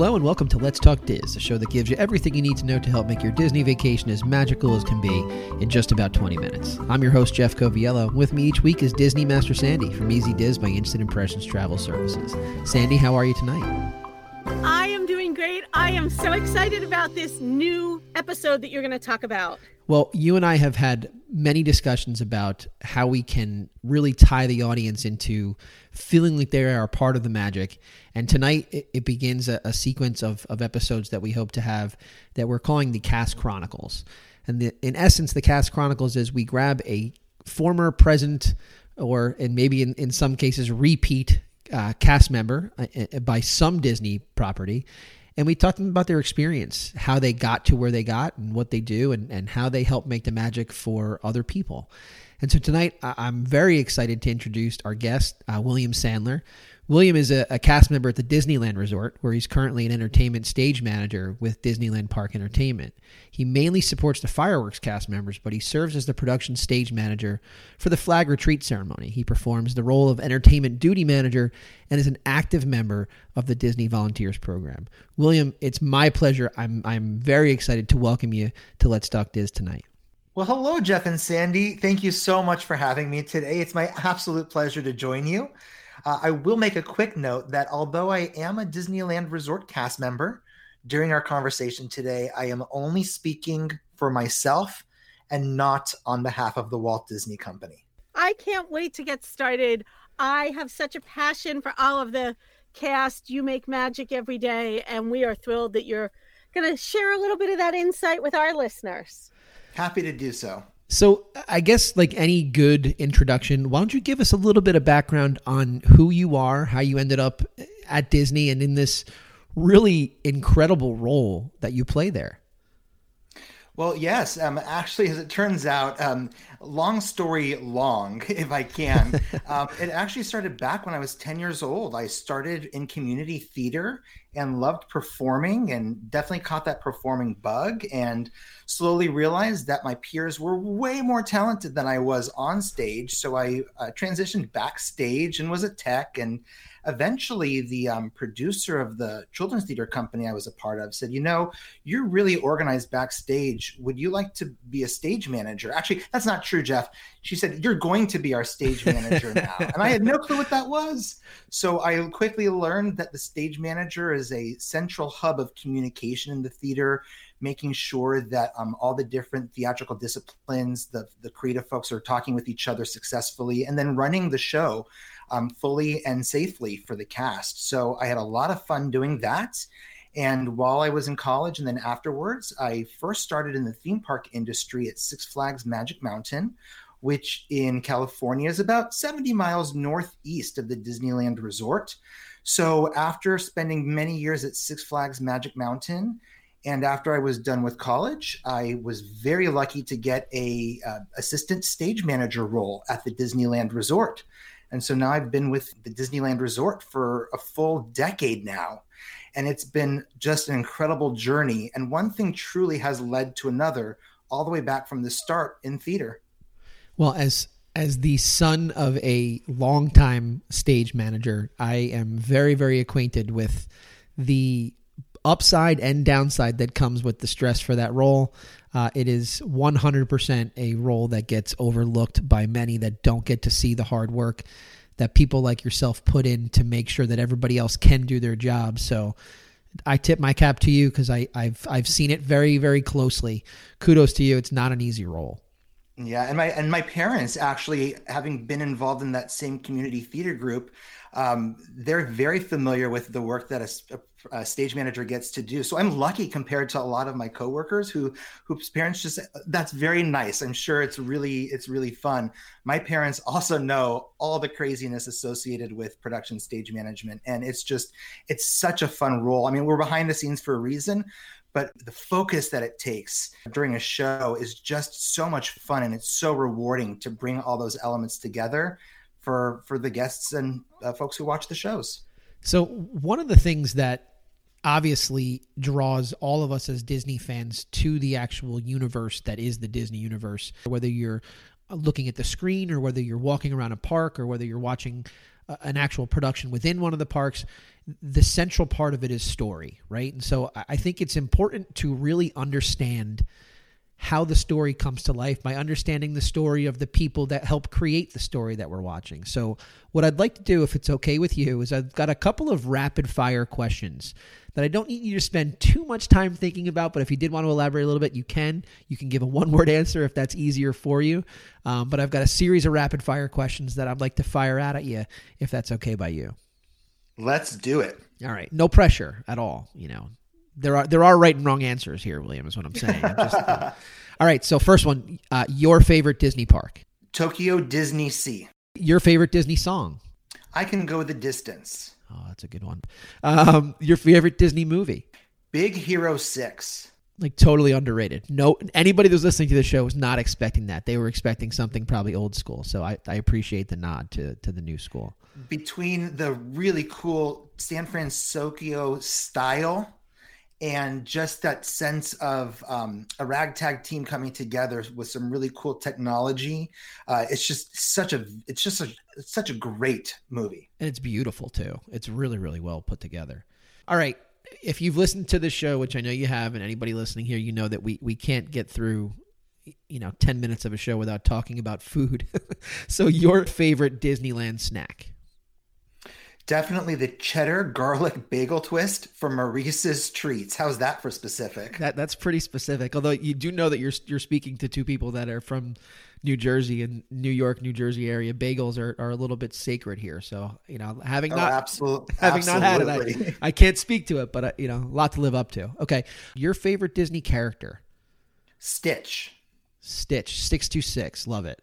Hello and welcome to Let's Talk Diz, a show that gives you everything you need to know to help make your Disney vacation as magical as can be in just about 20 minutes. I'm your host, Jeff Coviello. With me each week is Disney Master Sandy from Easy Diz by Instant Impressions Travel Services. Sandy, how are you tonight? I am doing great. I am so excited about this new episode that you're going to talk about. Well, you and I have had many discussions about how we can really tie the audience into feeling like they are part of the magic. And tonight it, it begins a, a, sequence of, of episodes that we hope to have that we're calling the Cast Chronicles. And the, in essence, the Cast Chronicles is we grab a former, present, or and maybe in, in some cases repeat uh, cast member uh, uh by some Disney property and we talked to them about their experience, how they got to where they got, and what they do, and, and how they help make the magic for other people. And so tonight, I'm very excited to introduce our guest, uh, William Sandler. William is a, a, cast member at the Disneyland Resort, where he's currently an entertainment stage manager with Disneyland Park Entertainment. He mainly supports the fireworks cast members, but he serves as the production stage manager for the flag retreat ceremony. He performs the role of entertainment duty manager and is an active member of the Disney Volunteers Program. William, it's my pleasure. I'm I'm very excited to welcome you to Let's Talk Diz tonight. Well, hello, Jeff and Sandy. Thank you so much for having me today. It's my absolute pleasure to join you. Uh, I will make a quick note that although I am a Disneyland Resort cast member, during our conversation today, I am only speaking for myself and not on behalf of the Walt Disney Company. I can't wait to get started. I have such a passion for all of the cast. You make magic every day, and we are thrilled that you're going to share a little bit of that insight with our listeners. Happy to do so. So, I guess, like any good introduction, why don't you give us a little bit of background on who you are, how you ended up at Disney, and in this really incredible role that you play there? Well, yes. Um, actually, as it turns out, um, long story long, if I can, um, it actually started back when I was 10 years old. I started in community theater and loved performing and definitely caught that performing bug and slowly realized that my peers were way more talented than I was on stage. So I uh, transitioned backstage and was a tech and eventually the um, producer of the children's theater company I was a part of said, You know, you're really organized backstage. Would you like to be a stage manager? Actually, that's not true, Jeff. She said, You're going to be our stage manager now. and I had no clue what that was. So I quickly learned that the stage manager is a central hub of communication in the theater making sure that um, all the different theatrical disciplines, the, the creative folks are talking with each other successfully, and then running the show um, fully and safely for the cast. So I had a lot of fun doing that. And while I was in college and then afterwards, I first started in the theme park industry at Six Flags Magic Mountain, which in California is about 70 miles northeast of the Disneyland Resort. So after spending many years at Six Flags Magic Mountain, and after I was done with college, I was very lucky to get a uh, assistant stage manager role at the Disneyland Resort. And so now I've been with the Disneyland Resort for a full decade now. And it's been just an incredible journey. And one thing truly has led to another, all the way back from the start in theater. Well, as as the son of a longtime stage manager, I am very, very acquainted with the upside and downside that comes with the stress for that role. Uh, it is 100% a role that gets overlooked by many that don't get to see the hard work that people like yourself put in to make sure that everybody else can do their job. So I tip my cap to you because I've I've seen it very very closely. Kudos to you. It's not an easy role. Yeah, and my and my parents actually having been involved in that same community theater group, um, they're very familiar with the work that a, a, stage manager gets to do. So I'm lucky compared to a lot of my coworkers who whose parents just that's very nice. I'm sure it's really it's really fun. My parents also know all the craziness associated with production stage management, and it's just it's such a fun role. I mean, we're behind the scenes for a reason, but the focus that it takes during a show is just so much fun and it's so rewarding to bring all those elements together for for the guests and uh, folks who watch the shows. So one of the things that obviously draws all of us as Disney fans to the actual universe that is the Disney universe, whether you're looking at the screen or whether you're walking around a park or whether you're watching an actual production within one of the parks, the central part of it is story, right? And so I think it's important to really understand how the story comes to life by understanding the story of the people that help create the story that we're watching. So, what I'd like to do, if it's okay with you, is I've got a couple of rapid fire questions that I don't need you to spend too much time thinking about. But if you did want to elaborate a little bit, you can. You can give a one word answer if that's easier for you. Um, but I've got a series of rapid fire questions that I'd like to fire out at you, if that's okay by you. Let's do it. All right. No pressure at all. You know, there are there are right and wrong answers here, William. Is what I'm saying. I'm just, uh, all right. So first one, uh, your favorite Disney park? Tokyo Disney Sea. Your favorite Disney song? I can go the distance. Oh, that's a good one. Um, your favorite Disney movie? Big Hero Six. Like totally underrated. No, anybody that's listening to the show was not expecting that. They were expecting something probably old school. So I, I appreciate the nod to to the new school. Between the really cool San Francisco style and just that sense of um, a ragtag team coming together with some really cool technology. Uh, it's just such a it's just a it's such a great movie, and it's beautiful too. It's really really well put together. All right, if you've listened to the show, which I know you have, and anybody listening here, you know that we we can't get through you know 10 minutes of a show without talking about food so your favorite disneyland snack Definitely the cheddar garlic bagel twist from Maurice's Treats. How's that for specific? That that's pretty specific. Although you do know that you're you're speaking to two people that are from New Jersey and New York, New Jersey area. Bagels are, are a little bit sacred here. So you know, having oh, not absolutely, having not had it, I, I can't speak to it, but uh, you know, a lot to live up to. Okay, your favorite Disney character? Stitch. Stitch six two six. Love it.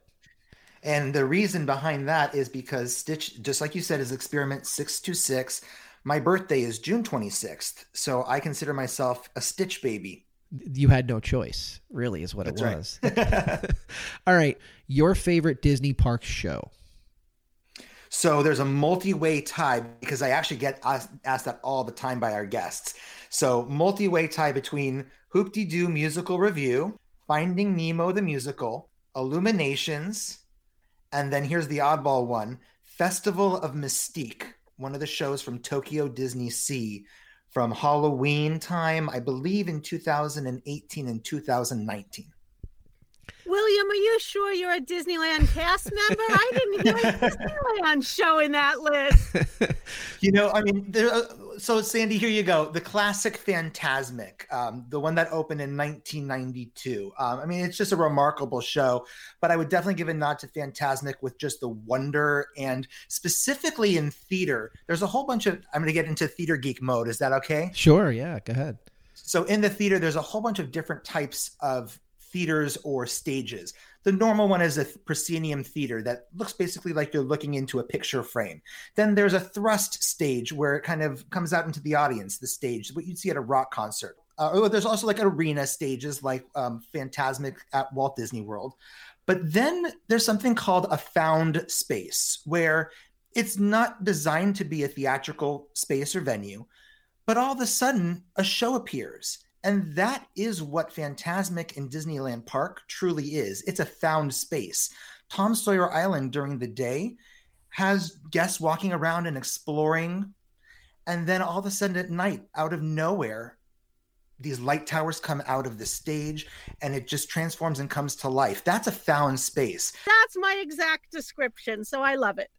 And the reason behind that is because Stitch, just like you said, is experiment 626. My birthday is June 26th. So I consider myself a Stitch baby. You had no choice, really, is what That's it was. Right. All right. Your favorite Disney park show? So there's a multi-way tie because I actually get asked, asked that all the time by our guests. So multi-way tie between Hoop-Dee-Doo musical revue, Finding Nemo the musical, Illuminations, and then here's the oddball one Festival of Mystique, one of the shows from Tokyo Disney Sea from Halloween time, I believe in 2018 and 2019. William, are you sure you're a Disneyland cast member? I didn't hear Disneyland show in that list. you know, I mean, there, uh, so Sandy, here you go. The classic Fantasmic, um, the one that opened in 1992. Um, I mean, it's just a remarkable show, but I would definitely give a nod to Fantasmic with just the wonder and specifically in theater. There's a whole bunch of, I'm going to get into theater geek mode. Is that okay? Sure. Yeah. Go ahead. So in the theater, there's a whole bunch of different types of theaters or stages. The normal one is a proscenium theater that looks basically like you're looking into a picture frame. Then there's a thrust stage where it kind of comes out into the audience, the stage, what you'd see at a rock concert. Uh, oh, there's also like arena stages like um, Fantasmic at Walt Disney World. But then there's something called a found space where it's not designed to be a theatrical space or venue, but all of a sudden a show appears and that is what Fantasmic in Disneyland Park truly is. It's a found space. Tom Sawyer Island during the day has guests walking around and exploring. And then all of a sudden at night, out of nowhere, these light towers come out of the stage and it just transforms and comes to life. That's a found space. That's my exact description. So I love it.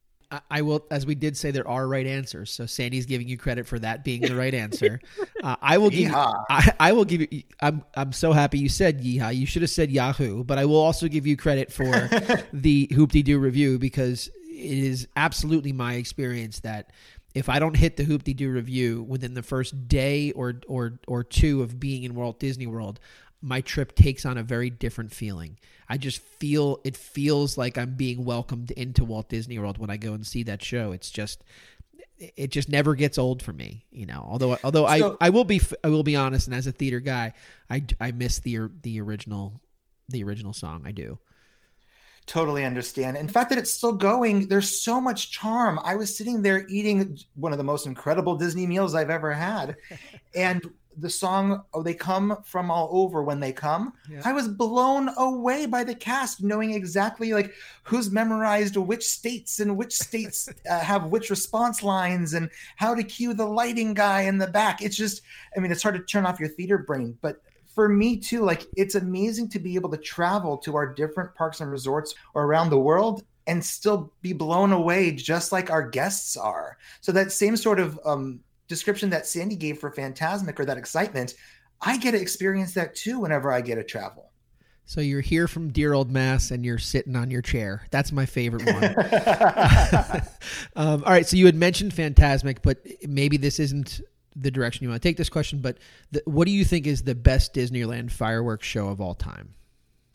I will, as we did say, there are right answers. So Sandy's giving you credit for that being the right answer. Uh, I will give. You, I, I, will give you. I'm. I'm so happy you said yeehaw. You should have said Yahoo. But I will also give you credit for the Hoop-Dee-Doo revue because it is absolutely my experience that if I don't hit the Hoop-Dee-Doo revue within the first day or or or two of being in Walt Disney World, my trip takes on a very different feeling. I just feel it feels like I'm being welcomed into Walt Disney World when I go and see that show. It's just it just never gets old for me, you know. Although although so, I I will be I will be honest and as a theater guy, I I miss the the original the original song. I do. Totally understand. In fact, that it's still going, there's so much charm. I was sitting there eating one of the most incredible Disney meals I've ever had. And the song "Oh They Come from All Over When They Come," Yeah. I was blown away by the cast knowing exactly like who's memorized which states and which states uh, have which response lines and how to cue the lighting guy in the back. It's just, I mean, it's hard to turn off your theater brain, but for me too, like it's amazing to be able to travel to our different parks and resorts or around the world and still be blown away just like our guests are. So that same sort of um, description that Sandy gave for Fantasmic or that excitement, I get to experience that too whenever I get to travel. So you're here from dear old Mass and you're sitting on your chair. That's my favorite one. um, all right. So you had mentioned Fantasmic, but maybe this isn't the direction you want to take this question. But the, what do you think is the best Disneyland fireworks show of all time?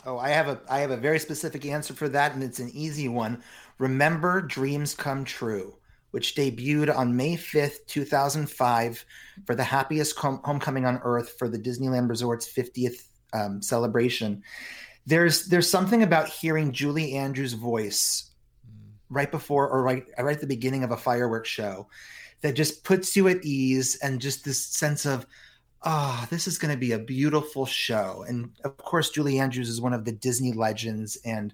Oh, I have a I have a very specific answer for that, and it's an easy one. Remember Dreams Come True, which debuted on May 5th, 2005, for the happiest hom- homecoming on earth for the Disneyland Resort's 50th um, celebration. There's there's something about hearing Julie Andrews' voice right before or right right at the beginning of a fireworks show that just puts you at ease and just this sense of oh, this is going to be a beautiful show. And of course, Julie Andrews is one of the Disney legends, and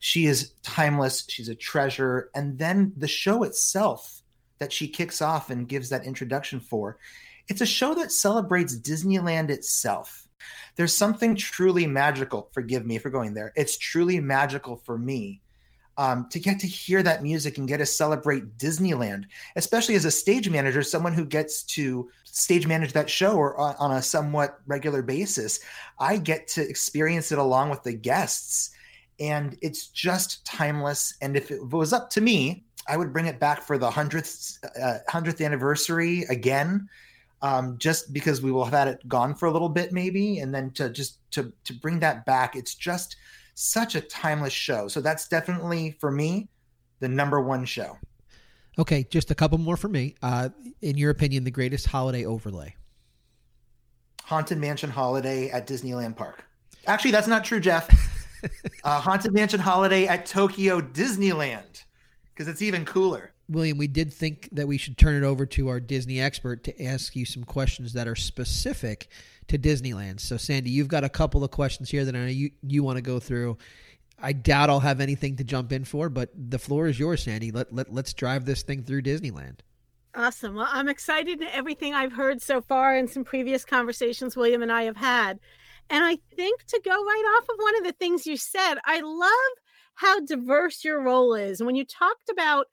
she is timeless. She's a treasure. And then the show itself that she kicks off and gives that introduction for, it's a show that celebrates Disneyland itself. There's something truly magical. Forgive me for going there. It's truly magical for me um, to get to hear that music and get to celebrate Disneyland, especially as a stage manager, someone who gets to stage manage that show or on, on a somewhat regular basis. I get to experience it along with the guests, and it's just timeless. And if it was up to me, I would bring it back for the hundredth uh, hundredth anniversary again. Um, just because we will have had it gone for a little bit, maybe, and then to just to to bring that back, it's just such a timeless show. So that's definitely for me the number one show. Okay, just a couple more for me. Uh, in your opinion, the greatest holiday overlay? Haunted Mansion Holiday at Disneyland Park. Actually, that's not true, Jeff. uh, Haunted Mansion Holiday at Tokyo Disneyland because it's even cooler. William, we did think that we should turn it over to our Disney expert to ask you some questions that are specific to Disneyland. So, Sandy, you've got a couple of questions here that I know you, you want to go through. I doubt I'll have anything to jump in for, but the floor is yours, Sandy. Let, let, let's drive this thing through Disneyland. Awesome. Well, I'm excited to everything I've heard so far in some previous conversations William and I have had. And I think to go right off of one of the things you said, I love how diverse your role is. And when you talked about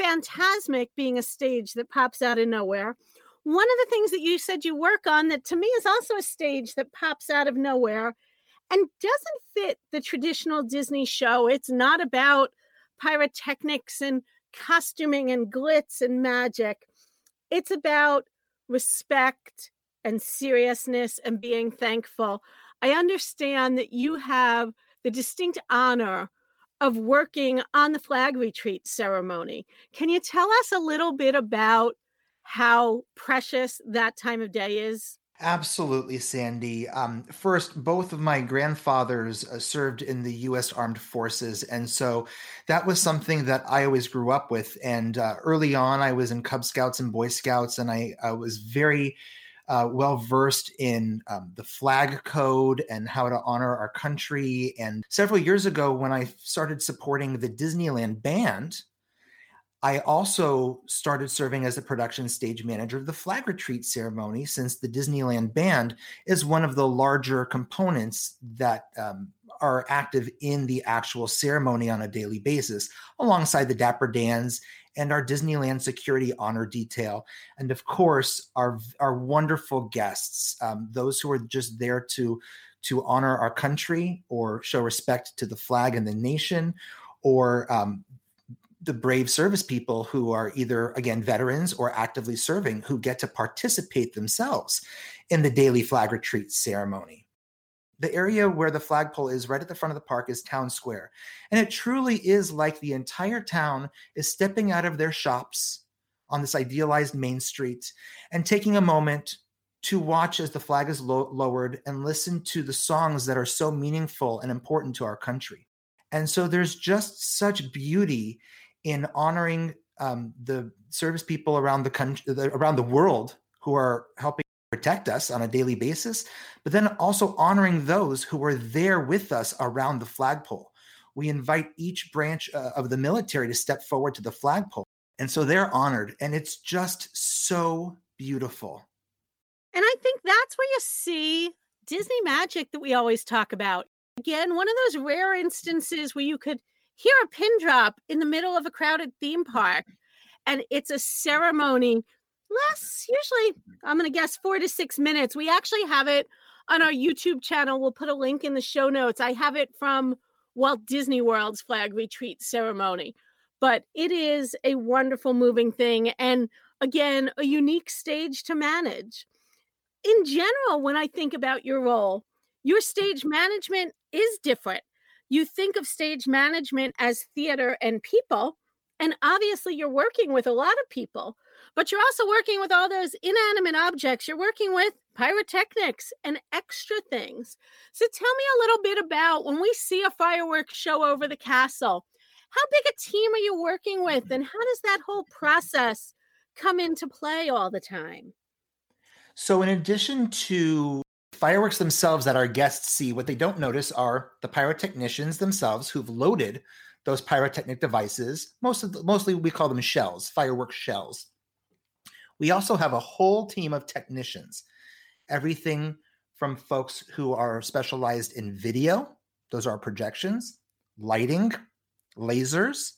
Fantasmic being a stage that pops out of nowhere, one of the things that you said you work on that to me is also a stage that pops out of nowhere and doesn't fit the traditional Disney show. It's not about pyrotechnics and costuming and glitz and magic. It's about respect and seriousness and being thankful. I understand that you have the distinct honor of working on the flag retreat ceremony. Can you tell us a little bit about how precious that time of day is? Absolutely, Sandy. Um, first, both of my grandfathers uh, served in the U.S. Armed Forces, and so that was something that I always grew up with. And uh, early on, I was in Cub Scouts and Boy Scouts, and I, I was very uh, well versed in um, the flag code and how to honor our country. And several years ago, when I started supporting the Disneyland Band, I also started serving as the production stage manager of the flag retreat ceremony since the Disneyland Band is one of the larger components that um, are active in the actual ceremony on a daily basis, alongside the Dapper Dans and our Disneyland security honor detail. And of course, our, our wonderful guests, um, those who are just there to, to honor our country or show respect to the flag and the nation or um, the brave service people who are either again veterans or actively serving who get to participate themselves in the daily flag retreat ceremony. The area where the flagpole is right at the front of the park is town square. And it truly is like the entire town is stepping out of their shops on this idealized main street and taking a moment to watch as the flag is lo- lowered and listen to the songs that are so meaningful and important to our country. And so there's just such beauty in honoring um, the service people around the country, around the world, who are helping protect us on a daily basis, but then also honoring those who were there with us around the flagpole. We invite each branch uh, of the military to step forward to the flagpole. And so they're honored, and it's just so beautiful. And I think that's where you see Disney magic that we always talk about. Again, one of those rare instances where you could hear a pin drop in the middle of a crowded theme park, and it's a ceremony less usually i'm going to guess four to six minutes. We actually have it on our youtube channel. We'll put a link in the show notes. I have it from walt disney world's flag retreat ceremony but it is a wonderful moving thing and again a unique stage to manage. In general when i think about your role your stage management is different you think of stage management as theater and people and obviously you're working with a lot of people but you're also working with all those inanimate objects. You're working with pyrotechnics and extra things. So tell me a little bit about when we see a fireworks show over the castle, how big a team are you working with and how does that whole process come into play all the time? So, in addition to fireworks themselves that our guests see, what they don't notice are the pyrotechnicians themselves who've loaded those pyrotechnic devices. Most of the, mostly we call them shells, fireworks shells. We also have a whole team of technicians, everything from folks who are specialized in video, those are projections, lighting, lasers,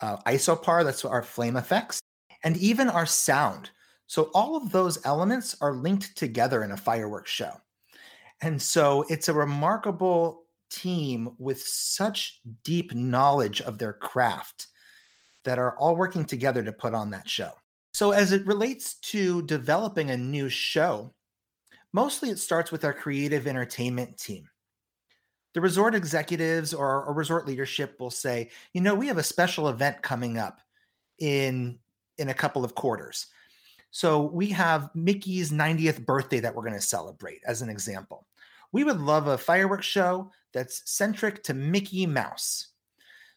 uh, isopar, that's our flame effects, and even our sound. So all of those elements are linked together in a fireworks show. And so it's a remarkable team with such deep knowledge of their craft that are all working together to put on that show. So, as it relates to developing a new show, mostly it starts with our creative entertainment team. The resort executives or, or resort leadership will say, you know, we have a special event coming up in in a couple of quarters. So we have Mickey's 90th birthday that we're going to celebrate as an example. We would love a fireworks show that's centric to Mickey Mouse.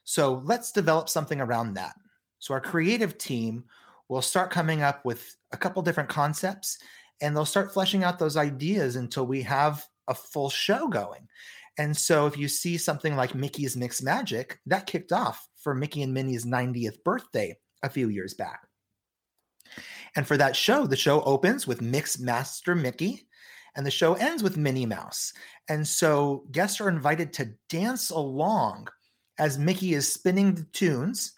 So let's develop something around that. So our creative team will start coming up with a couple different concepts and they'll start fleshing out those ideas until we have a full show going. And so if you see something like Mickey's Mix Magic, that kicked off for Mickey and Minnie's 90th birthday a few years back. And for that show, the show opens with Mix Master Mickey and the show ends with Minnie Mouse. And so guests are invited to dance along as Mickey is spinning the tunes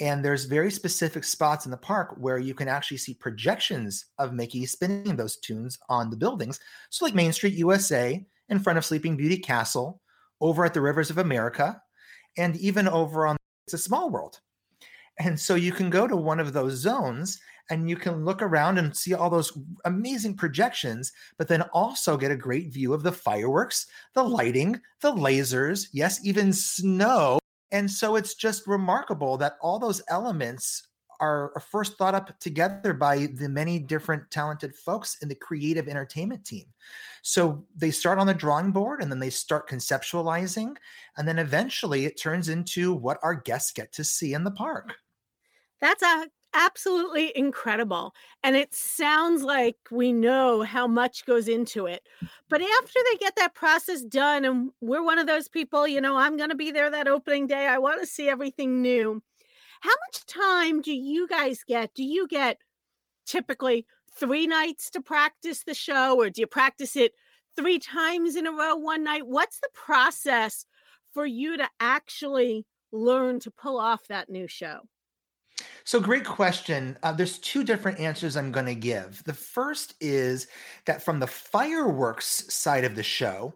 and there's very specific spots in the park where you can actually see projections of Mickey spinning those tunes on the buildings. So, like Main Street USA, in front of Sleeping Beauty Castle, over at the Rivers of America, and even over on It's a Small World. And so you can go to one of those zones and you can look around and see all those amazing projections, but then also get a great view of the fireworks, the lighting, the lasers, yes, even snow and so it's just remarkable that all those elements are first thought up together by the many different talented folks in the creative entertainment team. So they start on the drawing board and then they start conceptualizing. And then eventually it turns into what our guests get to see in the park. That's a absolutely incredible. And it sounds like we know how much goes into it. But after they get that process done, and we're one of those people, you know, I'm going to be there that opening day. I want to see everything new. How much time do you guys get? Do you get typically three nights to practice the show, or do you practice it three times in a row one night? What's the process for you to actually learn to pull off that new show? So, great question. Uh, there's two different answers I'm going to give. The first is that from the fireworks side of the show,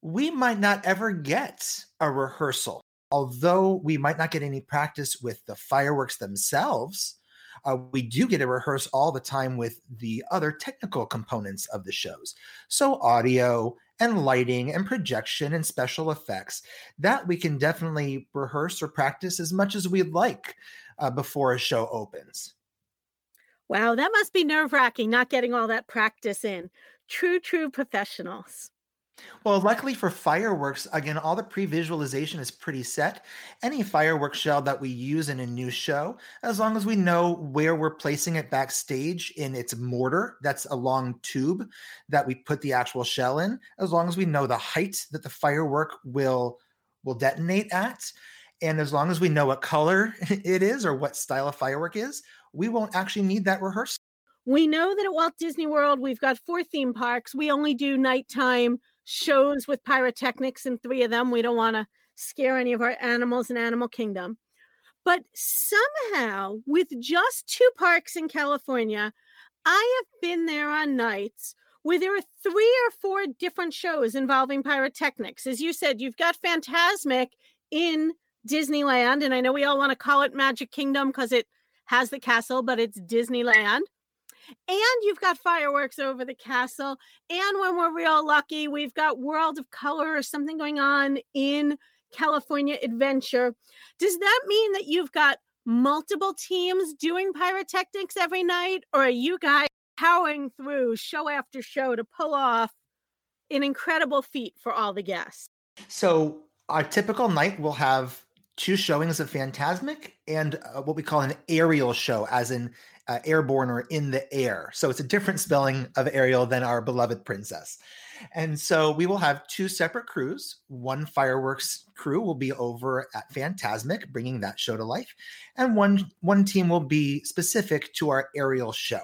we might not ever get a rehearsal. Although we might not get any practice with the fireworks themselves, uh, we do get to rehearse all the time with the other technical components of the shows. So, audio and lighting and projection and special effects that we can definitely rehearse or practice as much as we'd like uh, before a show opens. Wow, that must be nerve wracking not getting all that practice in. True, true professionals. Well, luckily for fireworks, again, all the pre-visualization is pretty set. Any fireworks shell that we use in a new show, as long as we know where we're placing it backstage in its mortar, that's a long tube that we put the actual shell in, as long as we know the height that the firework will will detonate at, and as long as we know what color it is or what style of firework is, we won't actually need that rehearsal. We know that at Walt Disney World, we've got four theme parks. We only do nighttime shows with pyrotechnics in three of them. We don't want to scare any of our animals in Animal Kingdom. But somehow, with just two parks in California, I have been there on nights where there are three or four different shows involving pyrotechnics. As you said, you've got Fantasmic in Disneyland, and I know we all want to call it Magic Kingdom because it has the castle, but it's Disneyland and you've got fireworks over the castle. And when we're real lucky, we've got World of Color or something going on in California Adventure. Does that mean that you've got multiple teams doing pyrotechnics every night, or are you guys powering through show after show to pull off an incredible feat for all the guests? So, our typical night will have two showings of Fantasmic and uh, what we call an aerial show, as in uh, airborne or in the air. So it's a different spelling of aerial than our beloved princess. And so we will have two separate crews. One fireworks crew will be over at Fantasmic, bringing that show to life, and one one team will be specific to our aerial show.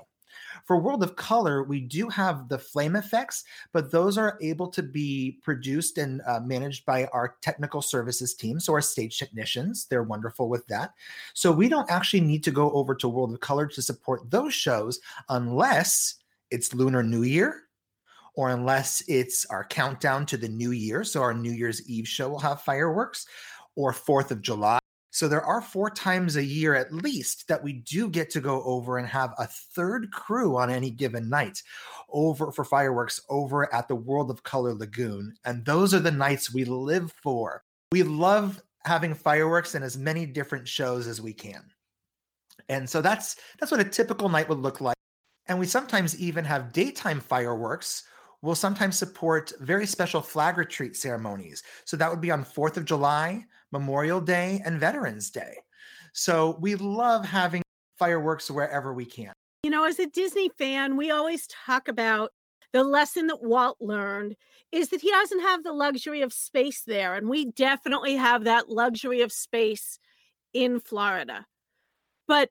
For World of Color, we do have the flame effects, but those are able to be produced and uh, managed by our technical services team. So, our stage technicians, they're wonderful with that. So, we don't actually need to go over to World of Color to support those shows unless it's Lunar New Year or unless it's our countdown to the new year. So, our New Year's Eve show will have fireworks or 4th of July so there are four times a year at least that we do get to go over and have a third crew on any given night over for fireworks over at the World of Color Lagoon. And those are the nights we live for. We love having fireworks in as many different shows as we can. And so that's that's what a typical night would look like. And we sometimes even have daytime fireworks We'll sometimes support very special flag retreat ceremonies. So that would be on 4th of July, Memorial Day, and Veterans Day. So we love having fireworks wherever we can. You know, as a Disney fan, we always talk about the lesson that Walt learned is that he doesn't have the luxury of space there. And we definitely have that luxury of space in Florida. But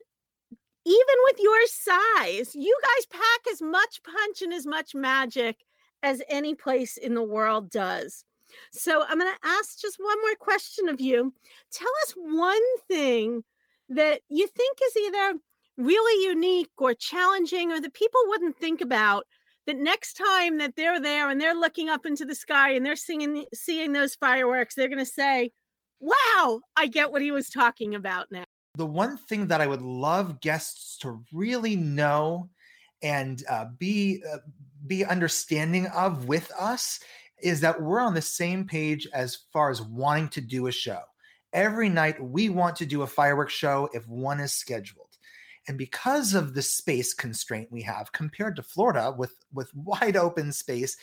even with your size, you guys pack as much punch and as much magic as any place in the world does. So I'm going to ask just one more question of you. Tell us one thing that you think is either really unique or challenging or that people wouldn't think about that next time that they're there and they're looking up into the sky and they're seeing seeing those fireworks they're going to say wow i get what he was talking about now the one thing that i would love guests to really know and uh, be uh, be understanding of with us is that we're on the same page as far as wanting to do a show. Every night we want to do a fireworks show if one is scheduled. And because of the space constraint we have compared to Florida with, with wide open space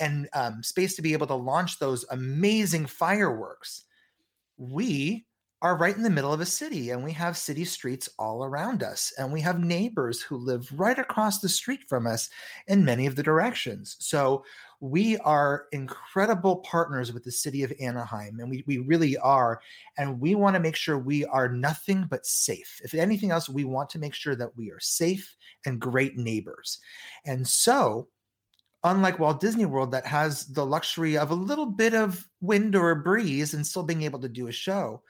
and um, space to be able to launch those amazing fireworks, we are right in the middle of a city and we have city streets all around us and we have neighbors who live right across the street from us in many of the directions so we are incredible partners with the city of anaheim and we, we really are and we want to make sure we are nothing but safe. If anything else we want to make sure that we are safe and great neighbors. And so unlike Walt Disney World that has the luxury of a little bit of wind or a breeze and still being able to do a show,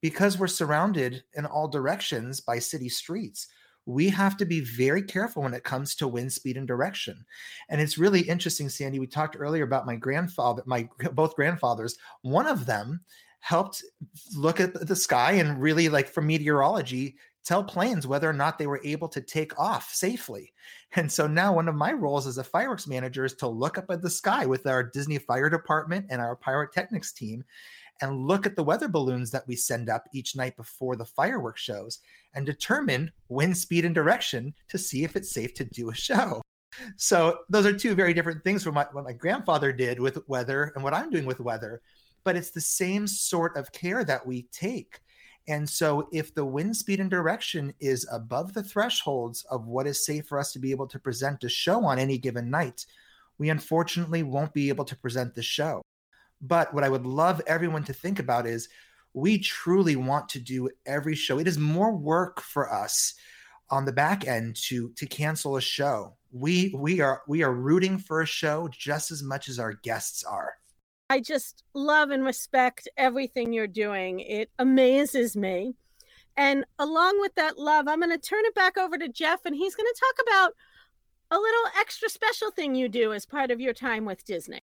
because we're surrounded in all directions by city streets we have to be very careful when it comes to wind speed and direction and it's really interesting sandy we talked earlier about my grandfather my both grandfathers one of them helped look at the sky and really like for meteorology tell planes whether or not they were able to take off safely. And so now one of my roles as a fireworks manager is to look up at the sky with our Disney Fire Department and our pyrotechnics team and look at the weather balloons that we send up each night before the fireworks shows and determine wind speed and direction to see if it's safe to do a show. So those are two very different things from what, my grandfather did with weather and what I'm doing with weather. But it's the same sort of care that we take. And so, if the wind speed and direction is above the thresholds of what is safe for us to be able to present a show on any given night, we unfortunately won't be able to present the show. But what I would love everyone to think about is we truly want to do every show. It is more work for us on the back end to to cancel a show. We we are we are rooting for a show just as much as our guests are. I just love and respect everything you're doing. It amazes me. And along with that love, I'm going to turn it back over to Jeff and he's going to talk about a little extra special thing you do as part of your time with Disney.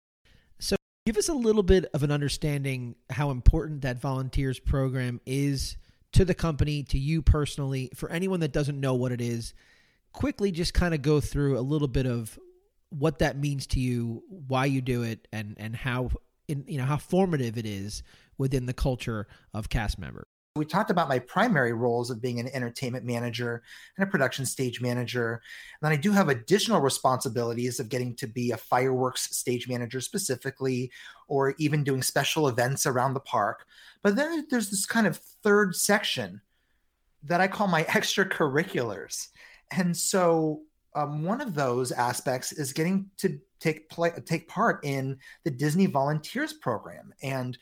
Give us a little bit of an understanding how important that volunteers program is to the company, to you personally. For anyone that doesn't know what it is, quickly just kind of go through a little bit of what that means to you, why you do it, and and how in you know how formative it is within the culture of cast members. We talked about my primary roles of being an entertainment manager and a production stage manager. And then I do have additional responsibilities of getting to be a fireworks stage manager specifically, or even doing special events around the park. But then there's this kind of third section that I call my extracurriculars. And so um, one of those aspects is getting to take play take part in the Disney Volunteers program and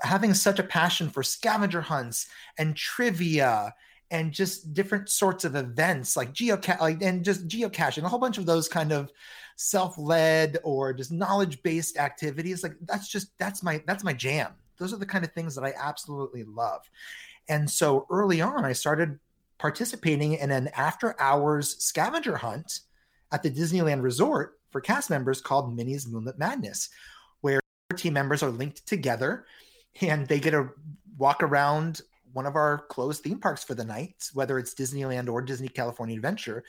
having such a passion for scavenger hunts and trivia and just different sorts of events like geocache like, and just geocaching a whole bunch of those kind of self-led or just knowledge-based activities like that's just that's my that's my jam. Those are the kind of things that i absolutely love. And so early on i started participating in an after hours scavenger hunt at the disneyland resort for cast members called Minnie's Moonlit Madness, team members are linked together and they get to walk around one of our closed theme parks for the night, whether it's Disneyland or Disney California Adventure.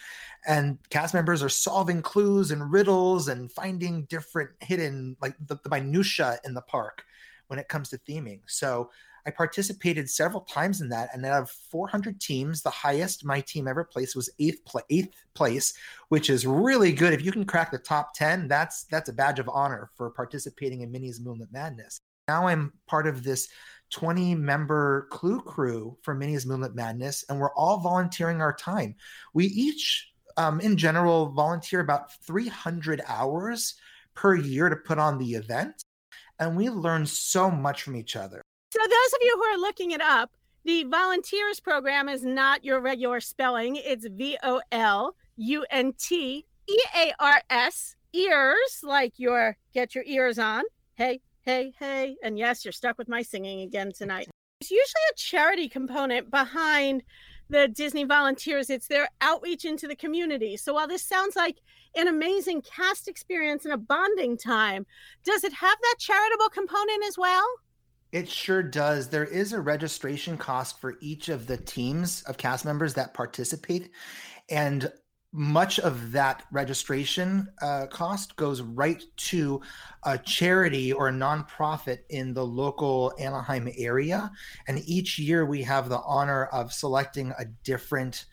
And cast members are solving clues and riddles and finding different hidden, like the, the minutia in the park when it comes to theming. So I participated several times in that, and out of 400 teams, the highest my team ever placed was eighth, pl- eighth place, which is really good. If you can crack the top 10, that's that's a badge of honor for participating in Minnie's Moonlit Madness. Now I'm part of this 20 member clue crew for Minnie's Moonlit Madness, and we're all volunteering our time. We each, um, in general, volunteer about 300 hours per year to put on the event, and we learn so much from each other. So, those of you who are looking it up, the volunteers program is not your regular spelling. It's V O L U N T E A R S, ears, like your get your ears on. Hey, hey, hey. And yes, you're stuck with my singing again tonight. There's usually a charity component behind the Disney volunteers. It's their outreach into the community. So while this sounds like an amazing cast experience and a bonding time, does it have that charitable component as well? It sure does. There is a registration cost for each of the teams of cast members that participate. And much of that registration uh, cost goes right to a charity or a nonprofit in the local Anaheim area. And each year we have the honor of selecting a different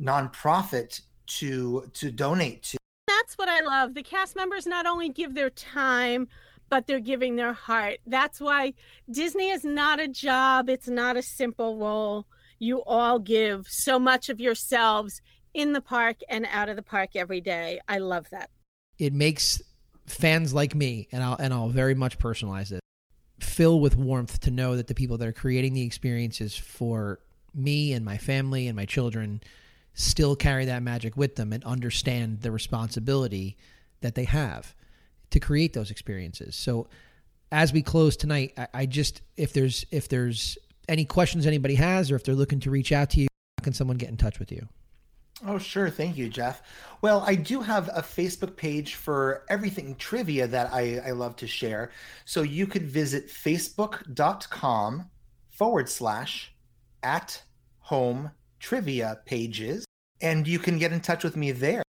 nonprofit to to donate to. That's what I love. The cast members not only give their time, but they're giving their heart. That's why Disney is not a job, it's not a simple role. You all give so much of yourselves in the park and out of the park every day. I love that. It makes fans like me, and I'll and I'll very much personalize it, fill with warmth to know that the people that are creating the experiences for me and my family and my children still carry that magic with them and understand the responsibility that they have to create those experiences. So as we close tonight, I, I, just if there's if there's any questions anybody has or if they're looking to reach out to you, can someone get in touch with you? Oh, sure. Thank you, Jeff. Well, I do have a Facebook page for everything trivia that I, I love to share. So you could visit facebook.com forward slash at home trivia pages, and you can get in touch with me there.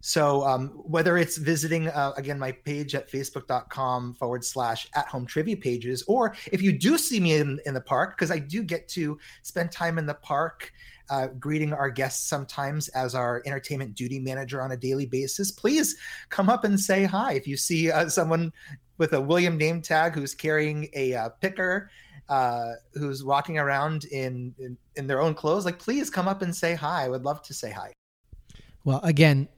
So um, whether it's visiting uh, again my page at facebook.com forward slash at home trivia pages, or if you do see me in, in the park, because I do get to spend time in the park uh, greeting our guests sometimes as our entertainment duty manager on a daily basis, please come up and say hi. If you see uh, someone with a William name tag who's carrying a uh, picker, uh, who's walking around in, in in their own clothes, like please come up and say hi. I would love to say hi. Well, again,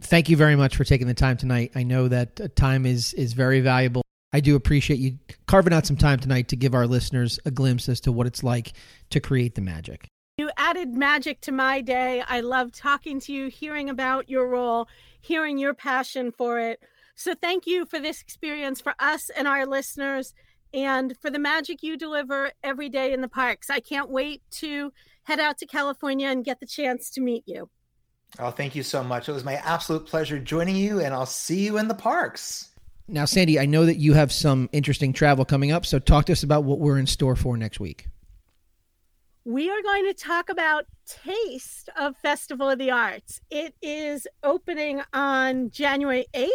thank you very much for taking the time tonight. I know that uh, time is is very valuable. I do appreciate you carving out some time tonight to give our listeners a glimpse as to what it's like to create the magic. You added magic to my day. I love talking to you, hearing about your role, hearing your passion for it. So thank you for this experience for us and our listeners and for the magic you deliver every day in the parks. I can't wait to head out to California and get the chance to meet you. Oh, thank you so much. It was my absolute pleasure joining you, and I'll see you in the parks. Now, Sandy, I know that you have some interesting travel coming up, so talk to us about what we're in store for next week. We are going to talk about Taste of Festival of the Arts. It is opening on January 8th.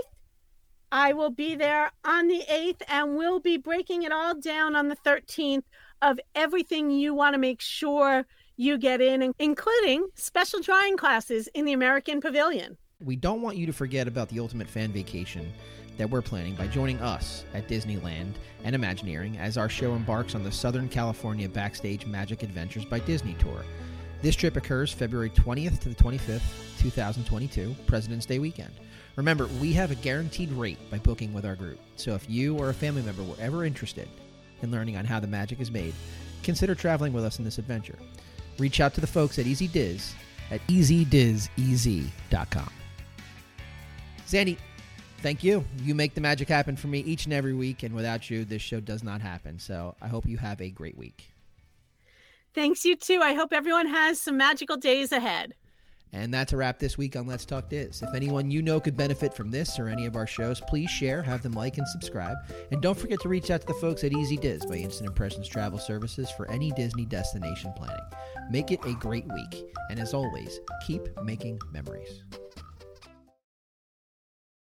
I will be there on the 8th and we'll be breaking it all down on the 13th of everything you want to make sure you get in, including special drawing classes in the American Pavilion. We don't want you to forget about the ultimate fan vacation that we're planning by joining us at Disneyland and Imagineering as our show embarks on the Southern California Backstage Magic Adventures by Disney tour. This trip occurs February 20th to the 25th, 2022, President's Day weekend. Remember, we have a guaranteed rate by booking with our group, so if you or a family member were ever interested in learning on how the magic is made, consider traveling with us in this adventure. Reach out to the folks at Easy Diz at easydizez.com. Sandy, thank you. You make the magic happen for me each and every week, and without you, this show does not happen. So I hope you have a great week. Thanks, you too. I hope everyone has some magical days ahead. And that's a wrap this week on Let's Talk Diz. If anyone you know could benefit from this or any of our shows, please share, have them like and subscribe. And don't forget to reach out to the folks at Easy Diz by Instant Impressions Travel Services for any Disney destination planning. Make it a great week. And as always, keep making memories.